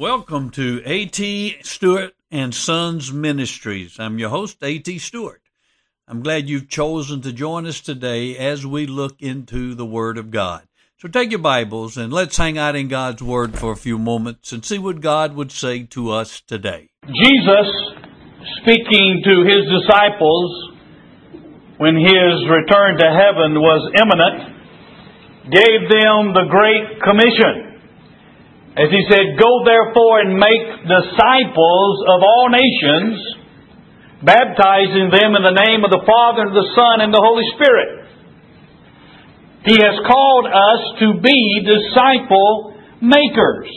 Welcome to A.T. Stewart and Sons Ministries. I'm your host, A.T. Stewart. I'm glad you've chosen to join us today as we look into the Word of God. So take your Bibles and let's hang out in God's Word for a few moments and see what God would say to us today. Jesus, speaking to his disciples when his return to heaven was imminent, gave them the Great Commission. As he said, Go therefore and make disciples of all nations, baptizing them in the name of the Father, and the Son, and the Holy Spirit. He has called us to be disciple makers.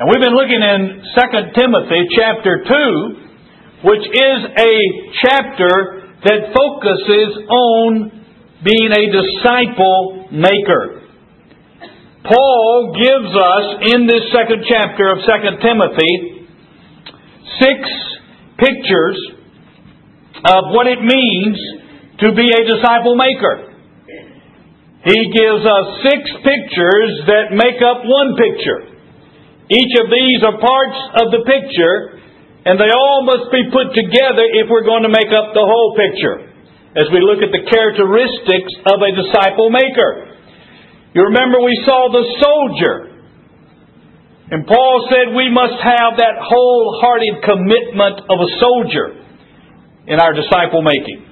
And we've been looking in 2 Timothy chapter 2, which is a chapter that focuses on being a disciple maker. Paul gives us in this second chapter of 2 Timothy six pictures of what it means to be a disciple maker. He gives us six pictures that make up one picture. Each of these are parts of the picture, and they all must be put together if we're going to make up the whole picture as we look at the characteristics of a disciple maker. You remember we saw the soldier. And Paul said we must have that wholehearted commitment of a soldier in our disciple making.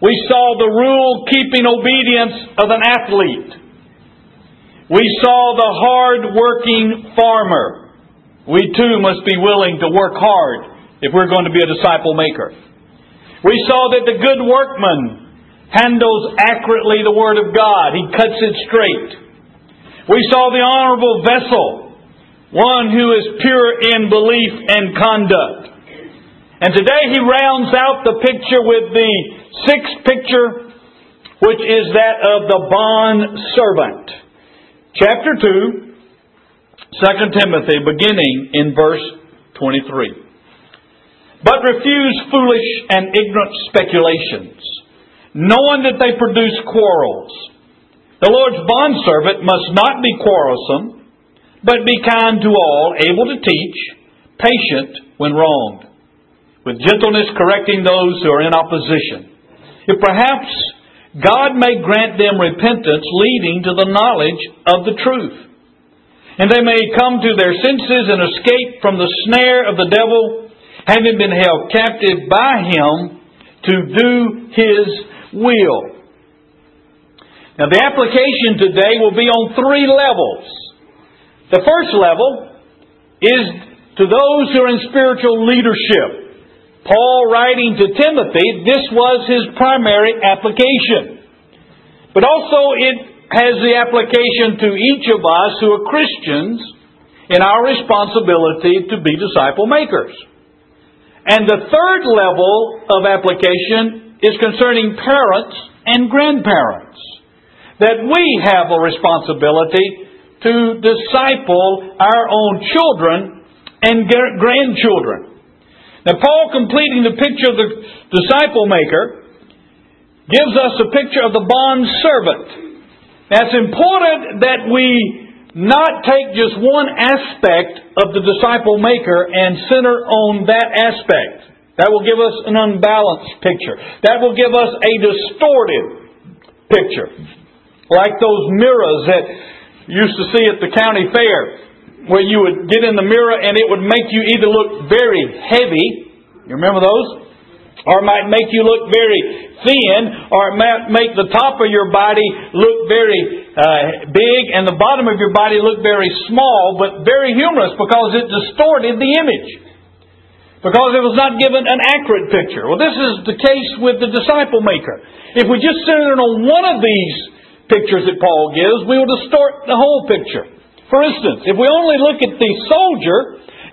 We saw the rule keeping obedience of an athlete. We saw the hard working farmer. We too must be willing to work hard if we're going to be a disciple maker. We saw that the good workman handles accurately the Word of God. He cuts it straight. We saw the honorable vessel, one who is pure in belief and conduct. And today he rounds out the picture with the sixth picture, which is that of the bond servant. Chapter 2, 2 Timothy, beginning in verse 23. But refuse foolish and ignorant speculations knowing that they produce quarrels. The Lord's bondservant must not be quarrelsome, but be kind to all, able to teach, patient when wronged, with gentleness correcting those who are in opposition. If perhaps God may grant them repentance leading to the knowledge of the truth, and they may come to their senses and escape from the snare of the devil, having been held captive by him to do his will. Now, the application today will be on three levels. The first level is to those who are in spiritual leadership. Paul writing to Timothy, this was his primary application. But also it has the application to each of us who are Christians in our responsibility to be disciple makers. And the third level of application is concerning parents and grandparents. That we have a responsibility to disciple our own children and grandchildren. Now, Paul, completing the picture of the disciple maker, gives us a picture of the bond servant. It's important that we not take just one aspect of the disciple maker and center on that aspect. That will give us an unbalanced picture. That will give us a distorted picture. Like those mirrors that you used to see at the county fair, where you would get in the mirror and it would make you either look very heavy, you remember those? Or it might make you look very thin, or it might make the top of your body look very uh, big and the bottom of your body look very small, but very humorous because it distorted the image because it was not given an accurate picture. Well, this is the case with the disciple maker. If we just center on one of these pictures that Paul gives, we will distort the whole picture. For instance, if we only look at the soldier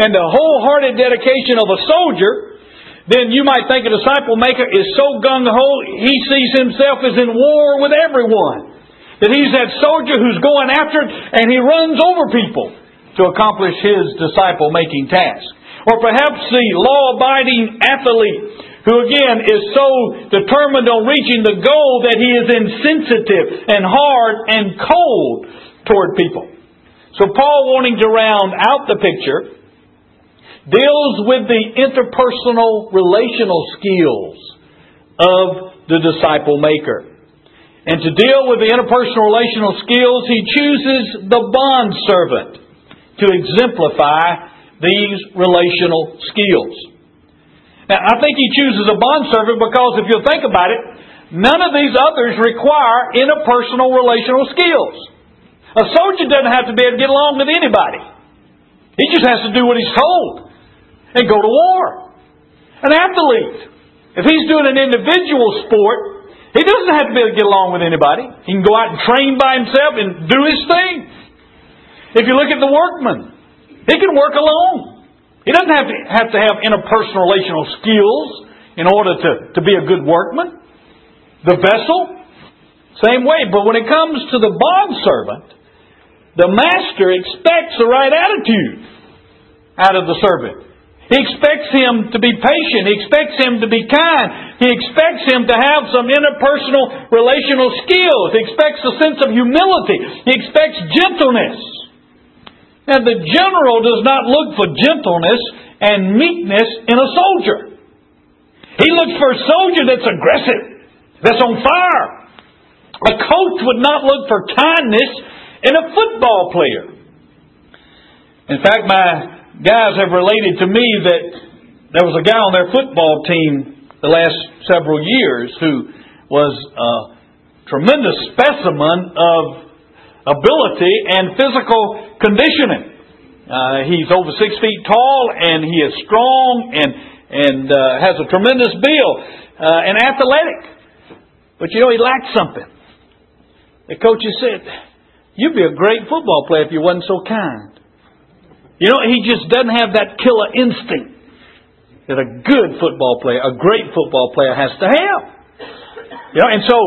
and the wholehearted dedication of a soldier, then you might think a disciple maker is so gung ho, he sees himself as in war with everyone. That he's that soldier who's going after it and he runs over people to accomplish his disciple making task. Or perhaps the law abiding athlete who again is so determined on reaching the goal that he is insensitive and hard and cold toward people. So Paul, wanting to round out the picture, deals with the interpersonal relational skills of the disciple maker. And to deal with the interpersonal relational skills, he chooses the bond servant to exemplify these relational skills. Now, I think he chooses a bond servant because if you'll think about it, none of these others require interpersonal relational skills. A soldier doesn't have to be able to get along with anybody. He just has to do what he's told and go to war. An athlete, if he's doing an individual sport, he doesn't have to be able to get along with anybody. He can go out and train by himself and do his thing. If you look at the workman, he can work alone. He doesn't have to have, to have interpersonal relational skills in order to, to be a good workman. The vessel, same way. But when it comes to the bond servant, the master expects the right attitude out of the servant. He expects him to be patient. He expects him to be kind. He expects him to have some interpersonal relational skills. He expects a sense of humility. He expects gentleness. Now, the general does not look for gentleness and meekness in a soldier. He looks for a soldier that's aggressive, that's on fire. A coach would not look for kindness in a football player. In fact, my guys have related to me that there was a guy on their football team the last several years who was a tremendous specimen of ability and physical conditioning. Uh, he's over six feet tall and he is strong and and uh, has a tremendous build uh, and athletic. But you know he lacked something. The coaches said, "You'd be a great football player if you wasn't so kind." You know, he just doesn't have that killer instinct that a good football player, a great football player has to have. You know, and so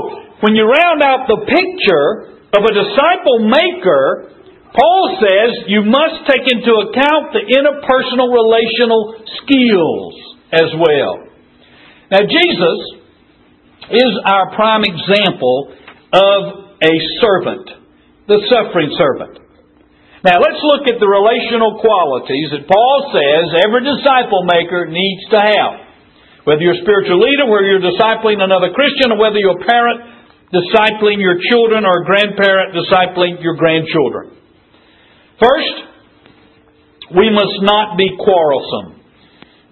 when you round out the picture of a disciple maker, Paul says you must take into account the interpersonal relational skills as well. Now, Jesus is our prime example of a servant, the suffering servant. Now let's look at the relational qualities that Paul says every disciple maker needs to have. Whether you're a spiritual leader, whether you're discipling another Christian, or whether you're a parent discipling your children or a grandparent discipling your grandchildren. First, we must not be quarrelsome.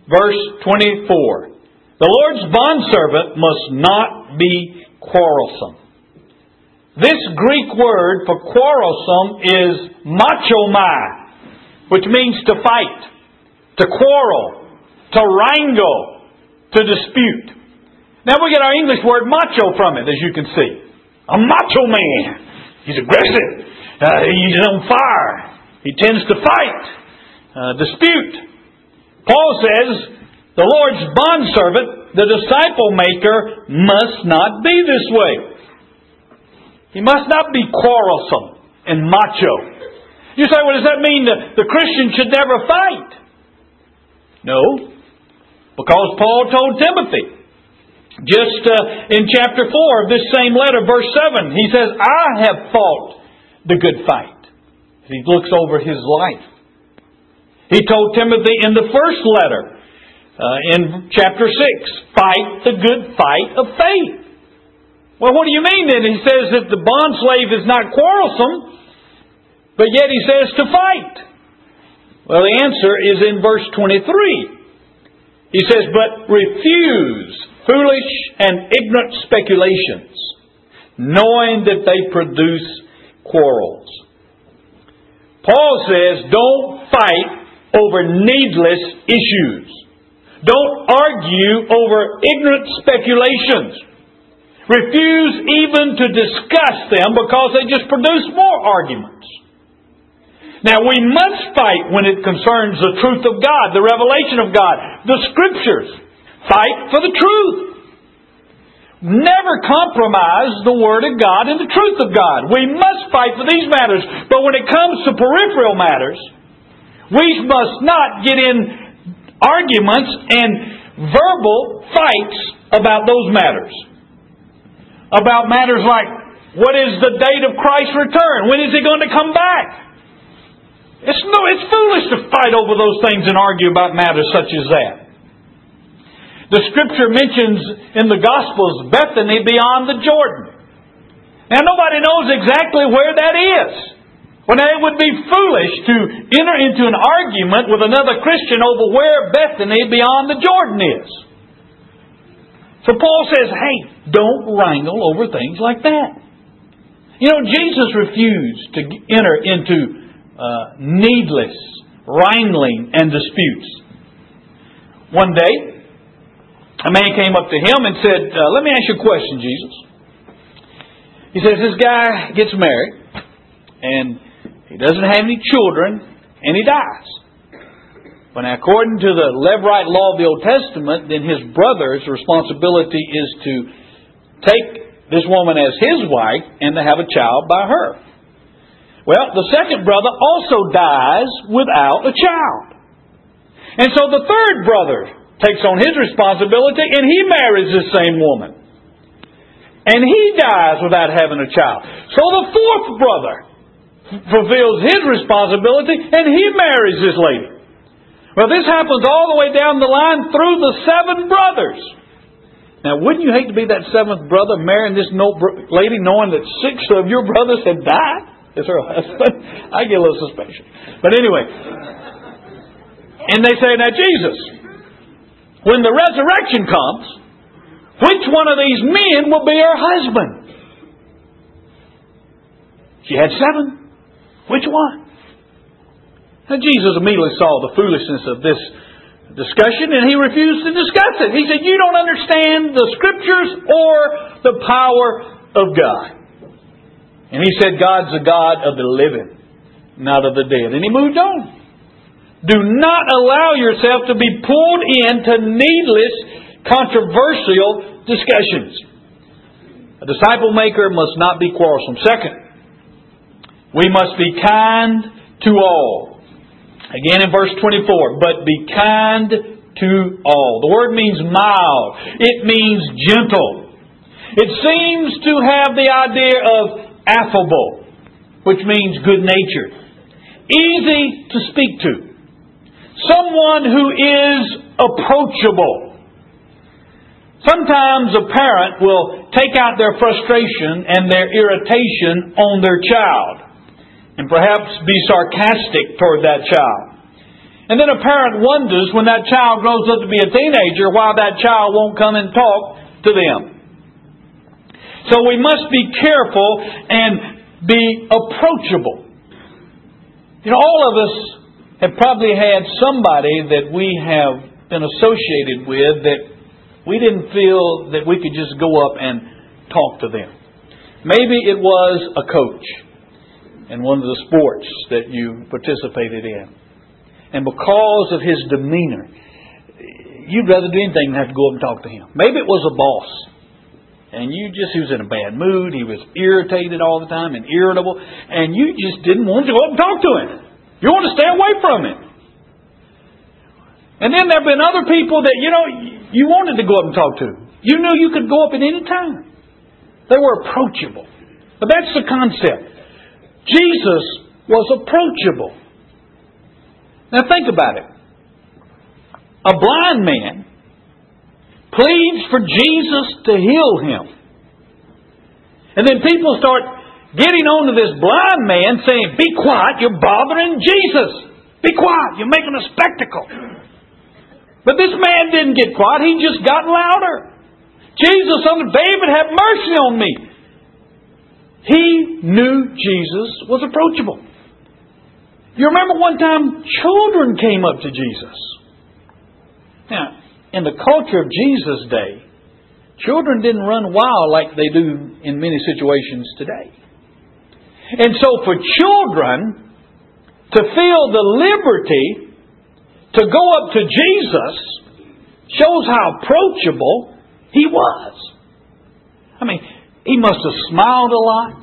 Verse 24. The Lord's bondservant must not be quarrelsome. This Greek word for quarrelsome is machomai, which means to fight, to quarrel, to wrangle, to dispute. Now we get our English word macho from it, as you can see. A macho man. He's aggressive. Uh, he's on fire. He tends to fight, uh, dispute. Paul says, the Lord's bondservant, the disciple maker, must not be this way. He must not be quarrelsome and macho. You say, well, does that mean that the Christian should never fight? No, because Paul told Timothy, just uh, in chapter 4 of this same letter, verse 7, he says, I have fought the good fight. He looks over his life. He told Timothy in the first letter, uh, in chapter 6, fight the good fight of faith. Well, what do you mean then? He says that the bond slave is not quarrelsome, but yet he says to fight. Well, the answer is in verse 23. He says, But refuse foolish and ignorant speculations, knowing that they produce quarrels. Paul says, Don't fight over needless issues. Don't argue over ignorant speculations. Refuse even to discuss them because they just produce more arguments. Now we must fight when it concerns the truth of God, the revelation of God, the scriptures. Fight for the truth. Never compromise the Word of God and the truth of God. We must fight for these matters. But when it comes to peripheral matters, we must not get in arguments and verbal fights about those matters about matters like what is the date of Christ's return? When is he going to come back? It's no, it's foolish to fight over those things and argue about matters such as that. The scripture mentions in the Gospels Bethany beyond the Jordan. Now nobody knows exactly where that is. Well, now it would be foolish to enter into an argument with another Christian over where Bethany beyond the Jordan is. So Paul says, hey, don't wrangle over things like that. You know, Jesus refused to enter into uh, needless wrangling and disputes. One day, a man came up to him and said, uh, Let me ask you a question, Jesus. He says, This guy gets married, and he doesn't have any children, and he dies. But now, according to the Levirate law of the Old Testament, then his brother's responsibility is to take this woman as his wife and to have a child by her. Well, the second brother also dies without a child. And so the third brother takes on his responsibility and he marries this same woman. And he dies without having a child. So the fourth brother fulfills his responsibility and he marries this lady. Well, this happens all the way down the line through the seven brothers. Now, wouldn't you hate to be that seventh brother marrying this lady knowing that six of your brothers had died as her husband? I get a little suspicious. But anyway, and they say, now Jesus, when the resurrection comes, which one of these men will be her husband? She had seven. Which one? And Jesus immediately saw the foolishness of this discussion and he refused to discuss it. He said, You don't understand the scriptures or the power of God. And he said, God's a God of the living, not of the dead. And he moved on. Do not allow yourself to be pulled into needless, controversial discussions. A disciple maker must not be quarrelsome. Second, we must be kind to all. Again in verse 24, but be kind to all. The word means mild. It means gentle. It seems to have the idea of affable, which means good natured. Easy to speak to. Someone who is approachable. Sometimes a parent will take out their frustration and their irritation on their child and perhaps be sarcastic toward that child. And then a parent wonders when that child grows up to be a teenager why that child won't come and talk to them. So we must be careful and be approachable. You know, all of us have probably had somebody that we have been associated with that we didn't feel that we could just go up and talk to them. Maybe it was a coach in one of the sports that you participated in. And because of his demeanor, you'd rather do anything than have to go up and talk to him. Maybe it was a boss. And you just, he was in a bad mood. He was irritated all the time and irritable. And you just didn't want to go up and talk to him. You want to stay away from it. And then there have been other people that, you know, you wanted to go up and talk to. You knew you could go up at any time. They were approachable. But that's the concept. Jesus was approachable. Now think about it. A blind man pleads for Jesus to heal him. And then people start getting on to this blind man saying, Be quiet, you're bothering Jesus. Be quiet, you're making a spectacle. But this man didn't get quiet, he just got louder. Jesus, son of David, have mercy on me. He knew Jesus was approachable. You remember one time children came up to Jesus. Now, in the culture of Jesus' day, children didn't run wild like they do in many situations today. And so for children to feel the liberty to go up to Jesus shows how approachable he was. I mean, he must have smiled a lot.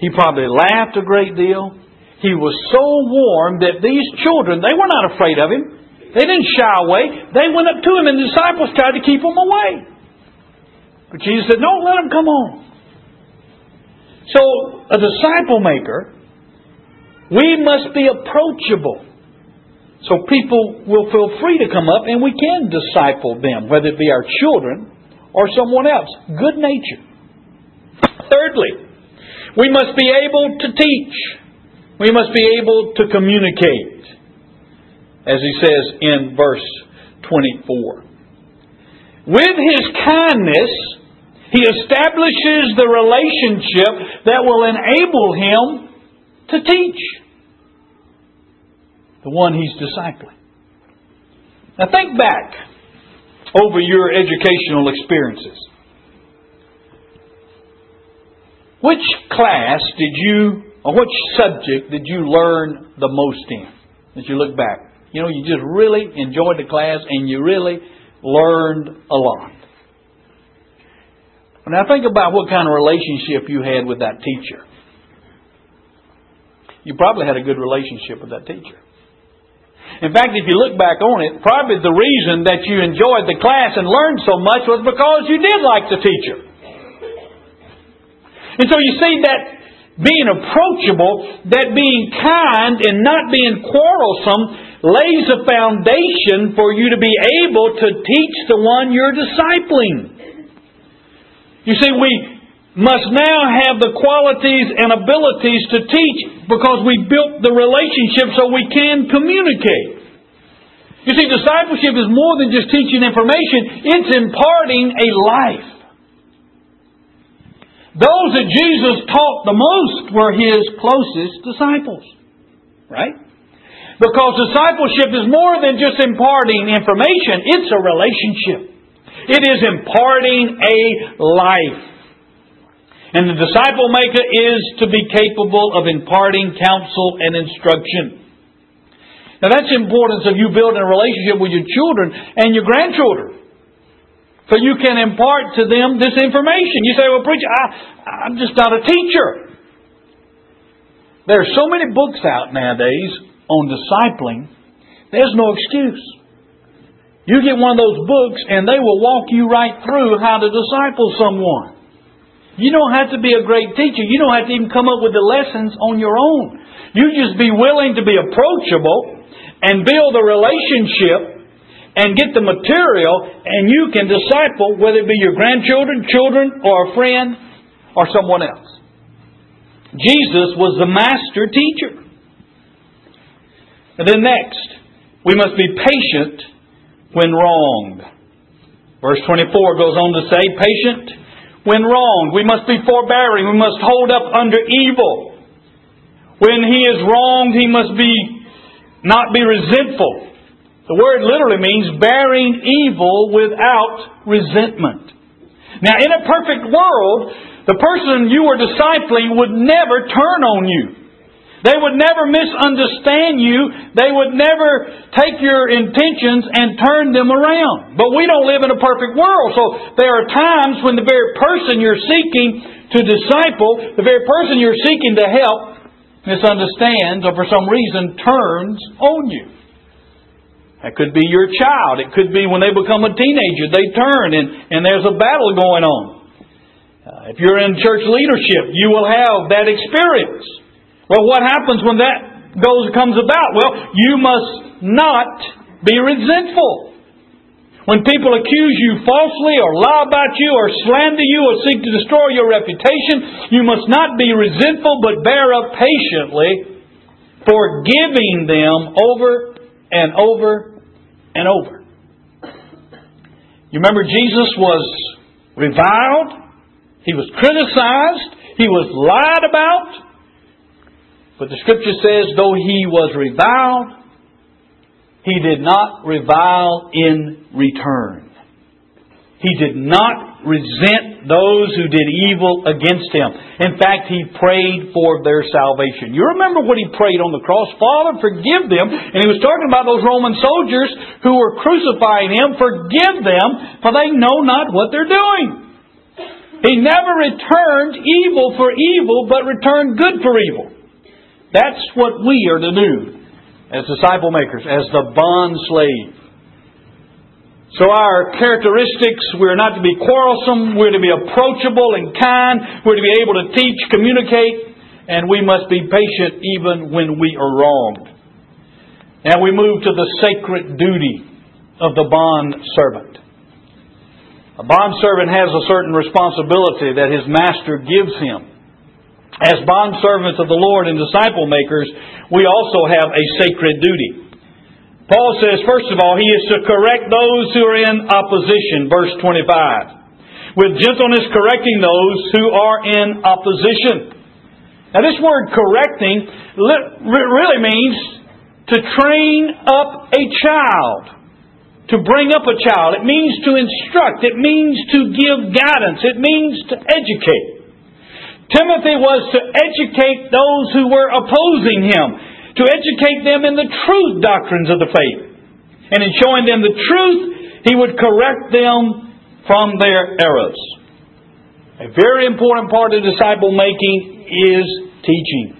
He probably laughed a great deal. He was so warm that these children, they were not afraid of him. They didn't shy away. They went up to him and the disciples tried to keep him away. But Jesus said, No, let him come on. So, a disciple maker We must be approachable. So people will feel free to come up and we can disciple them, whether it be our children or someone else. Good nature. Thirdly, we must be able to teach. We must be able to communicate. As he says in verse 24. With his kindness, he establishes the relationship that will enable him to teach the one he's discipling. Now think back over your educational experiences. Which class did you, or which subject did you learn the most in as you look back? You know, you just really enjoyed the class and you really learned a lot. Now think about what kind of relationship you had with that teacher. You probably had a good relationship with that teacher. In fact, if you look back on it, probably the reason that you enjoyed the class and learned so much was because you did like the teacher. And so you see that being approachable, that being kind and not being quarrelsome lays a foundation for you to be able to teach the one you're discipling. You see, we must now have the qualities and abilities to teach because we built the relationship so we can communicate. You see, discipleship is more than just teaching information, it's imparting a life. Those that Jesus taught the most were his closest disciples. Right? Because discipleship is more than just imparting information, it's a relationship. It is imparting a life. And the disciple maker is to be capable of imparting counsel and instruction. Now that's the importance of you building a relationship with your children and your grandchildren. So you can impart to them this information. You say, well, preacher, I, I'm just not a teacher. There are so many books out nowadays on discipling, there's no excuse. You get one of those books and they will walk you right through how to disciple someone. You don't have to be a great teacher. You don't have to even come up with the lessons on your own. You just be willing to be approachable and build a relationship and get the material and you can disciple whether it be your grandchildren, children, or a friend or someone else. Jesus was the master teacher. And then next, we must be patient when wronged. Verse 24 goes on to say, patient when wronged. We must be forbearing. We must hold up under evil. When he is wronged, he must be not be resentful. The word literally means bearing evil without resentment. Now, in a perfect world, the person you were discipling would never turn on you. They would never misunderstand you. They would never take your intentions and turn them around. But we don't live in a perfect world. So there are times when the very person you're seeking to disciple, the very person you're seeking to help, misunderstands or for some reason turns on you. That could be your child. It could be when they become a teenager, they turn and, and there's a battle going on. Uh, if you're in church leadership, you will have that experience. Well, what happens when that goes comes about? Well, you must not be resentful. When people accuse you falsely or lie about you or slander you or seek to destroy your reputation, you must not be resentful but bear up patiently, forgiving them over and over and over. You remember Jesus was reviled, he was criticized, he was lied about, but the scripture says, though he was reviled, he did not revile in return. He did not resent those who did evil against him. In fact, he prayed for their salvation. You remember what he prayed on the cross? Father, forgive them. And he was talking about those Roman soldiers who were crucifying him. Forgive them, for they know not what they're doing. He never returned evil for evil, but returned good for evil. That's what we are to do as disciple makers, as the bond slave. So our characteristics, we're not to be quarrelsome, we're to be approachable and kind, we're to be able to teach, communicate, and we must be patient even when we are wronged. Now we move to the sacred duty of the bond servant. A bond servant has a certain responsibility that his master gives him. As bond servants of the Lord and disciple makers, we also have a sacred duty. Paul says, first of all, he is to correct those who are in opposition, verse 25. With gentleness correcting those who are in opposition. Now this word correcting really means to train up a child. To bring up a child. It means to instruct. It means to give guidance. It means to educate. Timothy was to educate those who were opposing him to educate them in the truth doctrines of the faith. And in showing them the truth, he would correct them from their errors. A very important part of disciple making is teaching.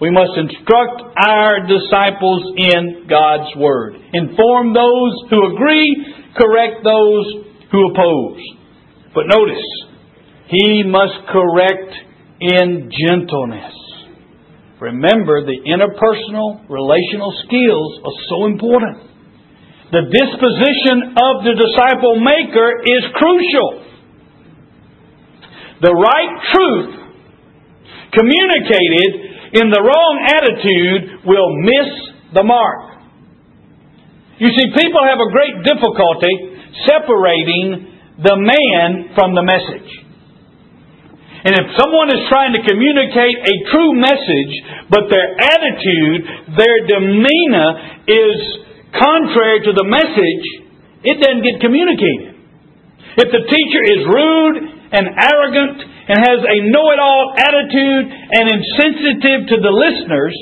We must instruct our disciples in God's Word. Inform those who agree, correct those who oppose. But notice, he must correct in gentleness. Remember, the interpersonal, relational skills are so important. The disposition of the disciple maker is crucial. The right truth communicated in the wrong attitude will miss the mark. You see, people have a great difficulty separating the man from the message. And if someone is trying to communicate a true message, but their attitude, their demeanor is contrary to the message, it doesn't get communicated. If the teacher is rude and arrogant and has a know it all attitude and insensitive to the listeners,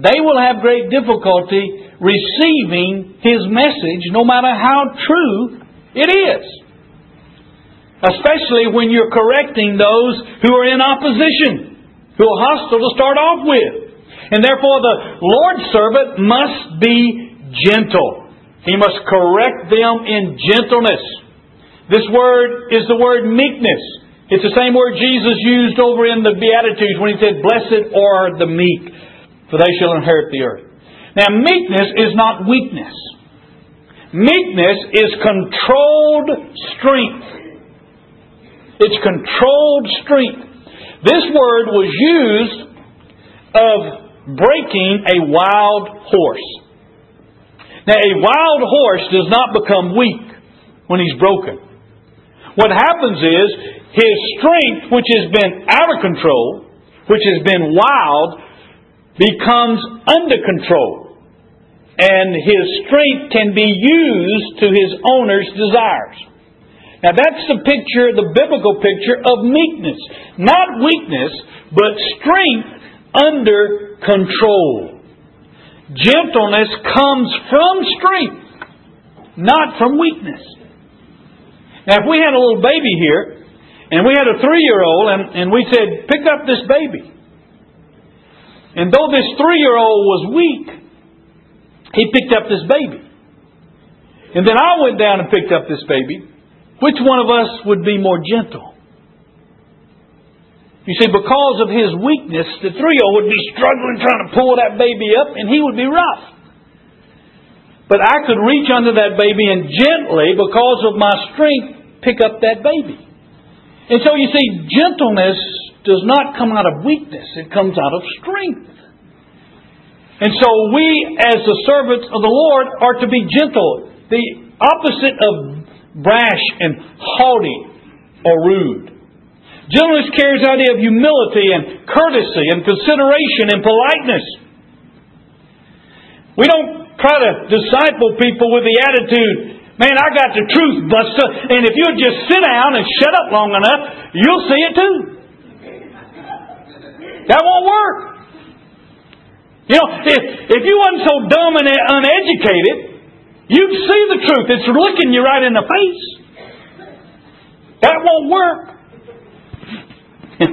they will have great difficulty receiving his message no matter how true it is especially when you're correcting those who are in opposition, who are hostile to start off with. And therefore, the Lord's servant must be gentle. He must correct them in gentleness. This word is the word meekness. It's the same word Jesus used over in the Beatitudes when he said, Blessed are the meek, for they shall inherit the earth. Now, meekness is not weakness. Meekness is controlled strength. It's controlled strength. This word was used of breaking a wild horse. Now, a wild horse does not become weak when he's broken. What happens is his strength, which has been out of control, which has been wild, becomes under control. And his strength can be used to his owner's desires. Now that's the picture, the biblical picture of meekness. Not weakness, but strength under control. Gentleness comes from strength, not from weakness. Now if we had a little baby here, and we had a three year old, and, and we said, pick up this baby. And though this three year old was weak, he picked up this baby. And then I went down and picked up this baby. Which one of us would be more gentle? You see, because of his weakness, the three year old would be struggling trying to pull that baby up, and he would be rough. But I could reach under that baby and gently, because of my strength, pick up that baby. And so you see, gentleness does not come out of weakness, it comes out of strength. And so we, as the servants of the Lord, are to be gentle. The opposite of brash and haughty or rude. Gentleness carries the idea of humility and courtesy and consideration and politeness. We don't try to disciple people with the attitude, man, I got the truth, Buster, and if you'll just sit down and shut up long enough, you'll see it too. That won't work. You know, if, if you wasn't so dumb and uneducated, you see the truth. It's looking you right in the face. That won't work.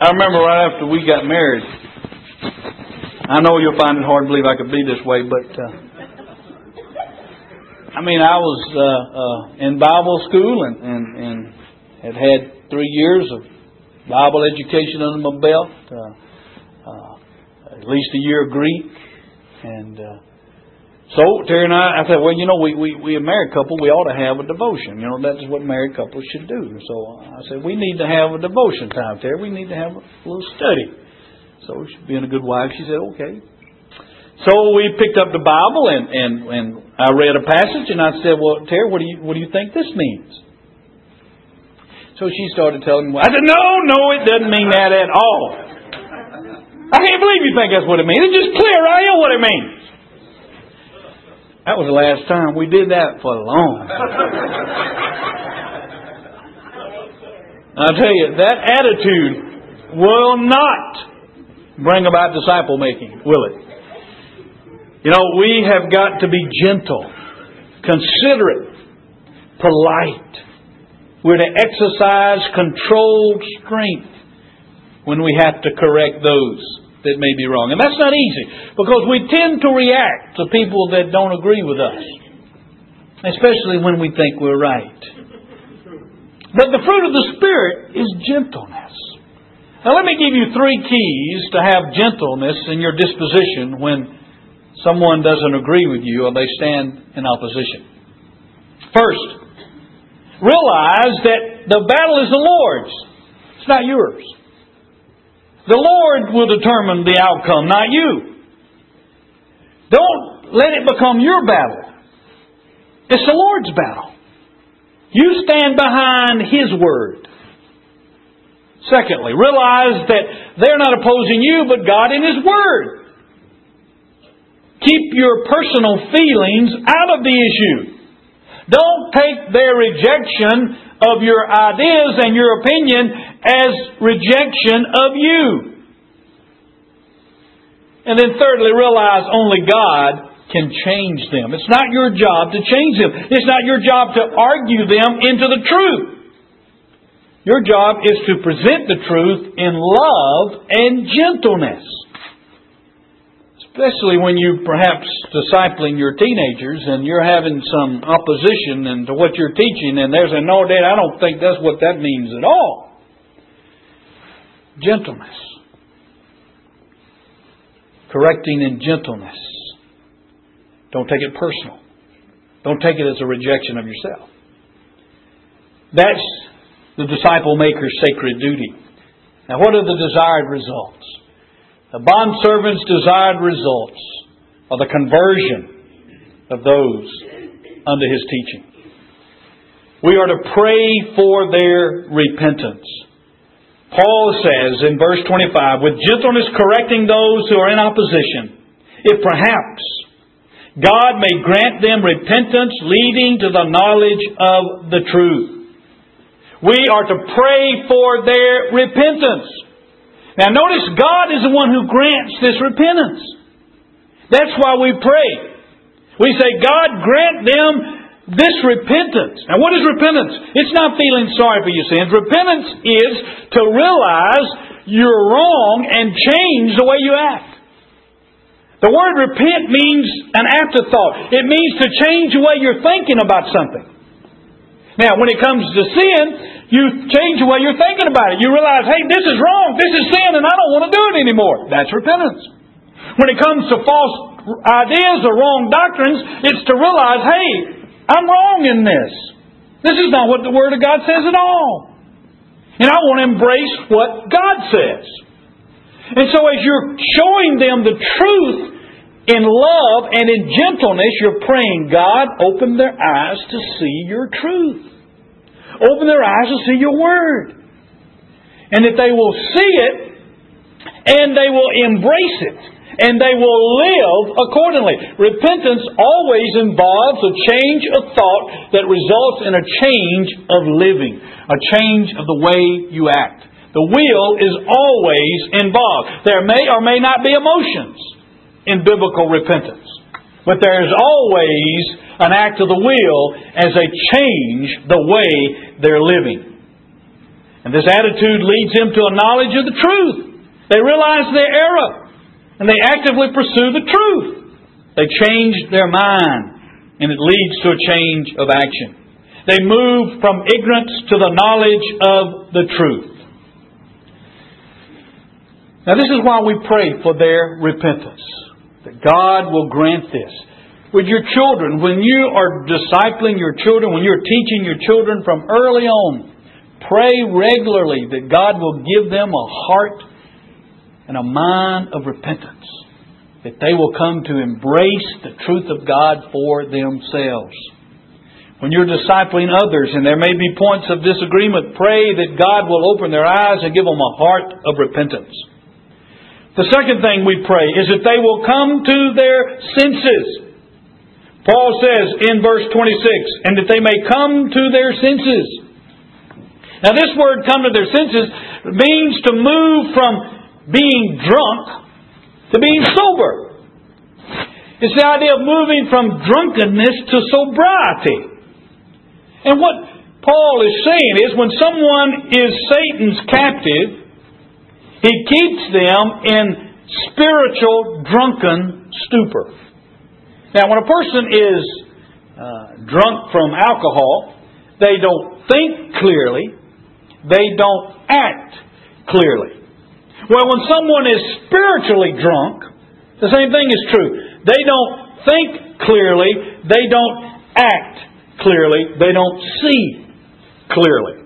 I remember right after we got married. I know you'll find it hard to believe I could be this way, but uh, I mean, I was uh, uh, in Bible school and, and and had had three years of Bible education under my belt, uh, uh, at least a year of Greek, and uh, so Terry and I, I said, well, you know, we we we a married couple, we ought to have a devotion. You know, that's what married couples should do. So I said, we need to have a devotion time, Terry. We need to have a little study. So being a good wife, she said, okay. So we picked up the Bible and and and I read a passage and I said, well, Terry, what do you what do you think this means? So she started telling me, I said, no, no, it doesn't mean that at all. I can't believe you think that's what it means. It's just clear right here what it means. That was the last time we did that for long. I'll tell you, that attitude will not bring about disciple making, will it? You know, we have got to be gentle, considerate, polite, we're to exercise controlled strength when we have to correct those that may be wrong. And that's not easy because we tend to react to people that don't agree with us, especially when we think we're right. But the fruit of the Spirit is gentleness. Now, let me give you three keys to have gentleness in your disposition when someone doesn't agree with you or they stand in opposition. First, realize that the battle is the Lord's. It's not yours. The Lord will determine the outcome, not you. Don't let it become your battle. It's the Lord's battle. You stand behind His Word. Secondly, realize that they're not opposing you, but God in His Word. Keep your personal feelings out of the issue. Don't take their rejection of your ideas and your opinion as rejection of you. And then thirdly, realize only God can change them. It's not your job to change them. It's not your job to argue them into the truth. Your job is to present the truth in love and gentleness especially when you perhaps discipling your teenagers and you're having some opposition and to what you're teaching and there's a no dad I don't think that's what that means at all. Gentleness. Correcting in gentleness. Don't take it personal. Don't take it as a rejection of yourself. That's the disciple maker's sacred duty. Now, what are the desired results? The bondservant's desired results are the conversion of those under his teaching. We are to pray for their repentance. Paul says in verse 25, with gentleness correcting those who are in opposition, if perhaps God may grant them repentance leading to the knowledge of the truth. We are to pray for their repentance. Now notice God is the one who grants this repentance. That's why we pray. We say, God grant them this repentance. Now what is repentance? It's not feeling sorry for your sins. Repentance is to realize you're wrong and change the way you act. The word repent means an afterthought. It means to change the way you're thinking about something. Now, when it comes to sin, you change the way you're thinking about it. You realize, hey, this is wrong, this is sin, and I don't want to do it anymore. That's repentance. When it comes to false ideas or wrong doctrines, it's to realize, hey, I'm wrong in this. This is not what the Word of God says at all. And I want to embrace what God says. And so as you're showing them the truth in love and in gentleness, you're praying, God, open their eyes to see your truth open their eyes to see your word. And that they will see it and they will embrace it and they will live accordingly. Repentance always involves a change of thought that results in a change of living, a change of the way you act. The will is always involved. There may or may not be emotions in biblical repentance, but there is always an act of the will as they change the way they're living. And this attitude leads them to a knowledge of the truth. They realize their error and they actively pursue the truth. They change their mind and it leads to a change of action. They move from ignorance to the knowledge of the truth. Now, this is why we pray for their repentance, that God will grant this. With your children, when you are discipling your children, when you're teaching your children from early on, pray regularly that God will give them a heart and a mind of repentance, that they will come to embrace the truth of God for themselves. When you're discipling others and there may be points of disagreement, pray that God will open their eyes and give them a heart of repentance. The second thing we pray is that they will come to their senses. Paul says in verse 26, and that they may come to their senses. Now, this word come to their senses means to move from being drunk to being sober. It's the idea of moving from drunkenness to sobriety. And what Paul is saying is when someone is Satan's captive, he keeps them in spiritual drunken stupor. Now, when a person is uh, drunk from alcohol, they don't think clearly, they don't act clearly. Well, when someone is spiritually drunk, the same thing is true. They don't think clearly, they don't act clearly, they don't see clearly.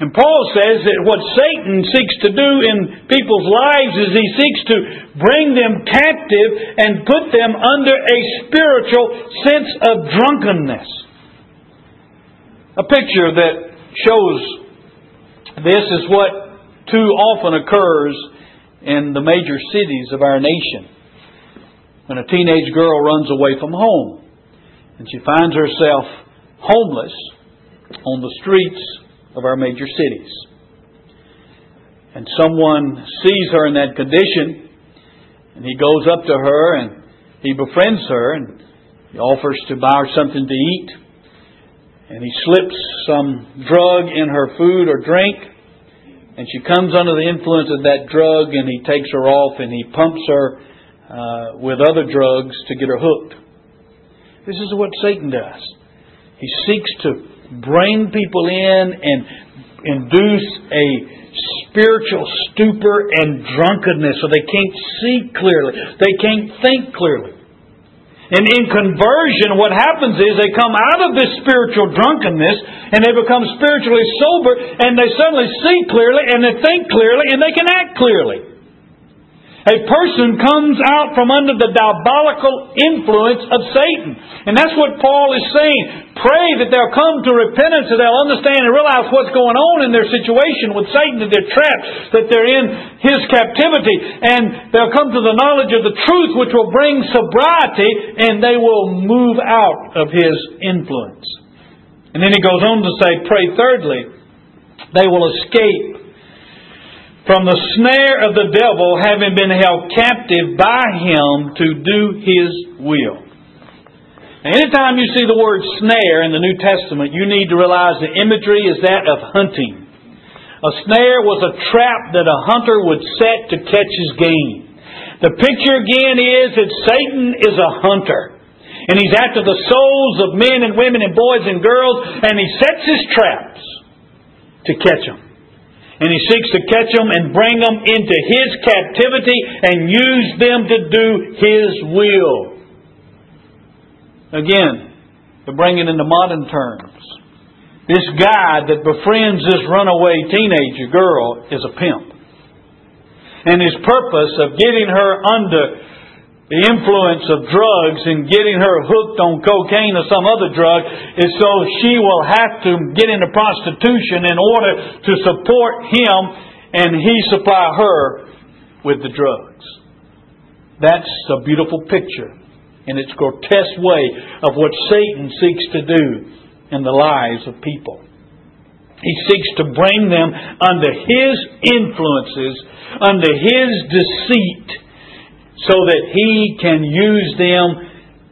And Paul says that what Satan seeks to do in people's lives is he seeks to bring them captive and put them under a spiritual sense of drunkenness. A picture that shows this is what too often occurs in the major cities of our nation. When a teenage girl runs away from home and she finds herself homeless on the streets of our major cities. And someone sees her in that condition, and he goes up to her and he befriends her and he offers to buy her something to eat. And he slips some drug in her food or drink, and she comes under the influence of that drug, and he takes her off and he pumps her uh, with other drugs to get her hooked. This is what Satan does. He seeks to bring people in and induce a spiritual stupor and drunkenness so they can't see clearly. They can't think clearly. And in conversion, what happens is they come out of this spiritual drunkenness and they become spiritually sober and they suddenly see clearly and they think clearly and they can act clearly. A person comes out from under the diabolical influence of Satan. And that's what Paul is saying. Pray that they'll come to repentance, that they'll understand and realize what's going on in their situation with Satan, that they're trapped, that they're in his captivity, and they'll come to the knowledge of the truth which will bring sobriety, and they will move out of his influence. And then he goes on to say, pray thirdly, they will escape from the snare of the devil, having been held captive by him to do his will. Now, anytime you see the word snare in the New Testament, you need to realize the imagery is that of hunting. A snare was a trap that a hunter would set to catch his game. The picture again is that Satan is a hunter. And he's after the souls of men and women and boys and girls, and he sets his traps to catch them and he seeks to catch them and bring them into his captivity and use them to do his will. Again, to bring it into modern terms, this guy that befriends this runaway teenager girl is a pimp. And his purpose of getting her under the influence of drugs and getting her hooked on cocaine or some other drug is so she will have to get into prostitution in order to support him and he supply her with the drugs. That's a beautiful picture in its grotesque way of what Satan seeks to do in the lives of people. He seeks to bring them under his influences, under his deceit, so that he can use them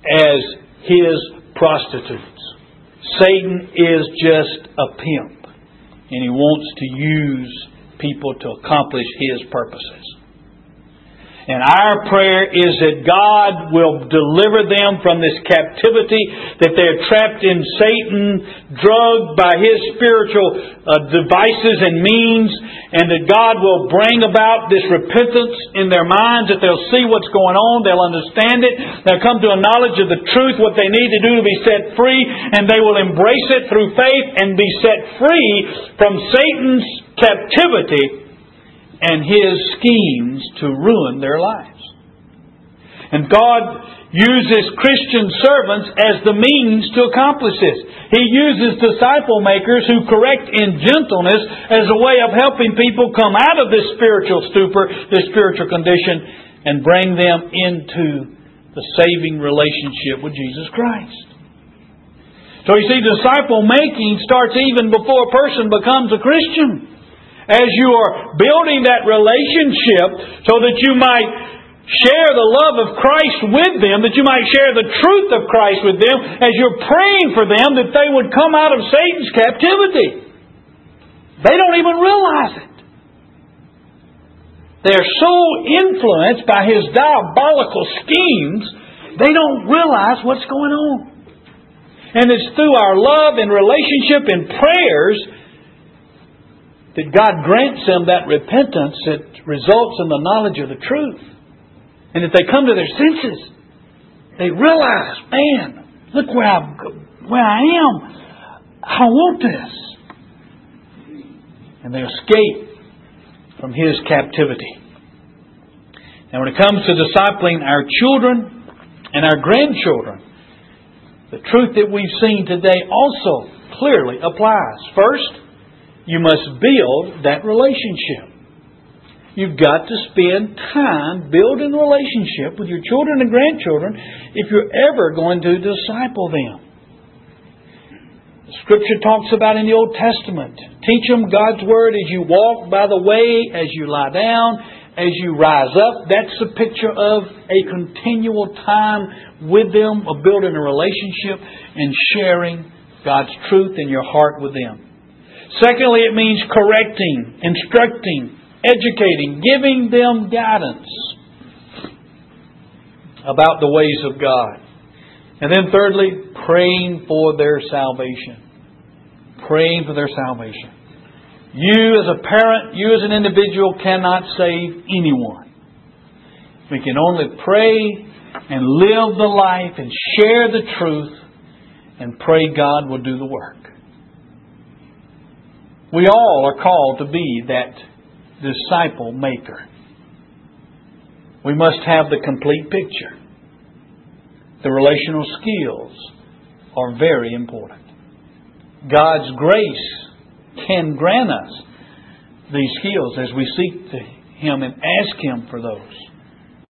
as his prostitutes. Satan is just a pimp, and he wants to use people to accomplish his purposes. And our prayer is that God will deliver them from this captivity, that they're trapped in Satan, drugged by his spiritual uh, devices and means, and that God will bring about this repentance in their minds, that they'll see what's going on, they'll understand it, they'll come to a knowledge of the truth, what they need to do to be set free, and they will embrace it through faith and be set free from Satan's captivity and his schemes to ruin their lives. And God uses Christian servants as the means to accomplish this. He uses disciple makers who correct in gentleness as a way of helping people come out of this spiritual stupor, this spiritual condition, and bring them into the saving relationship with Jesus Christ. So you see, disciple making starts even before a person becomes a Christian as you are building that relationship so that you might share the love of Christ with them, that you might share the truth of Christ with them, as you're praying for them that they would come out of Satan's captivity. They don't even realize it. They're so influenced by his diabolical schemes, they don't realize what's going on. And it's through our love and relationship and prayers that God grants them that repentance that results in the knowledge of the truth. And if they come to their senses, they realize, man, look where, i where I am. I want this. And they escape from his captivity. And when it comes to discipling our children and our grandchildren, the truth that we've seen today also clearly applies. First, you must build that relationship. You've got to spend time building a relationship with your children and grandchildren if you're ever going to disciple them. Scripture talks about in the Old Testament teach them God's Word as you walk by the way, as you lie down, as you rise up. That's a picture of a continual time with them, of building a relationship and sharing God's truth in your heart with them. Secondly, it means correcting, instructing, educating, giving them guidance about the ways of God. And then thirdly, praying for their salvation. Praying for their salvation. You as a parent, you as an individual cannot save anyone. We can only pray and live the life and share the truth and pray God will do the work. We all are called to be that disciple maker. We must have the complete picture. The relational skills are very important. God's grace can grant us these skills as we seek Him and ask Him for those.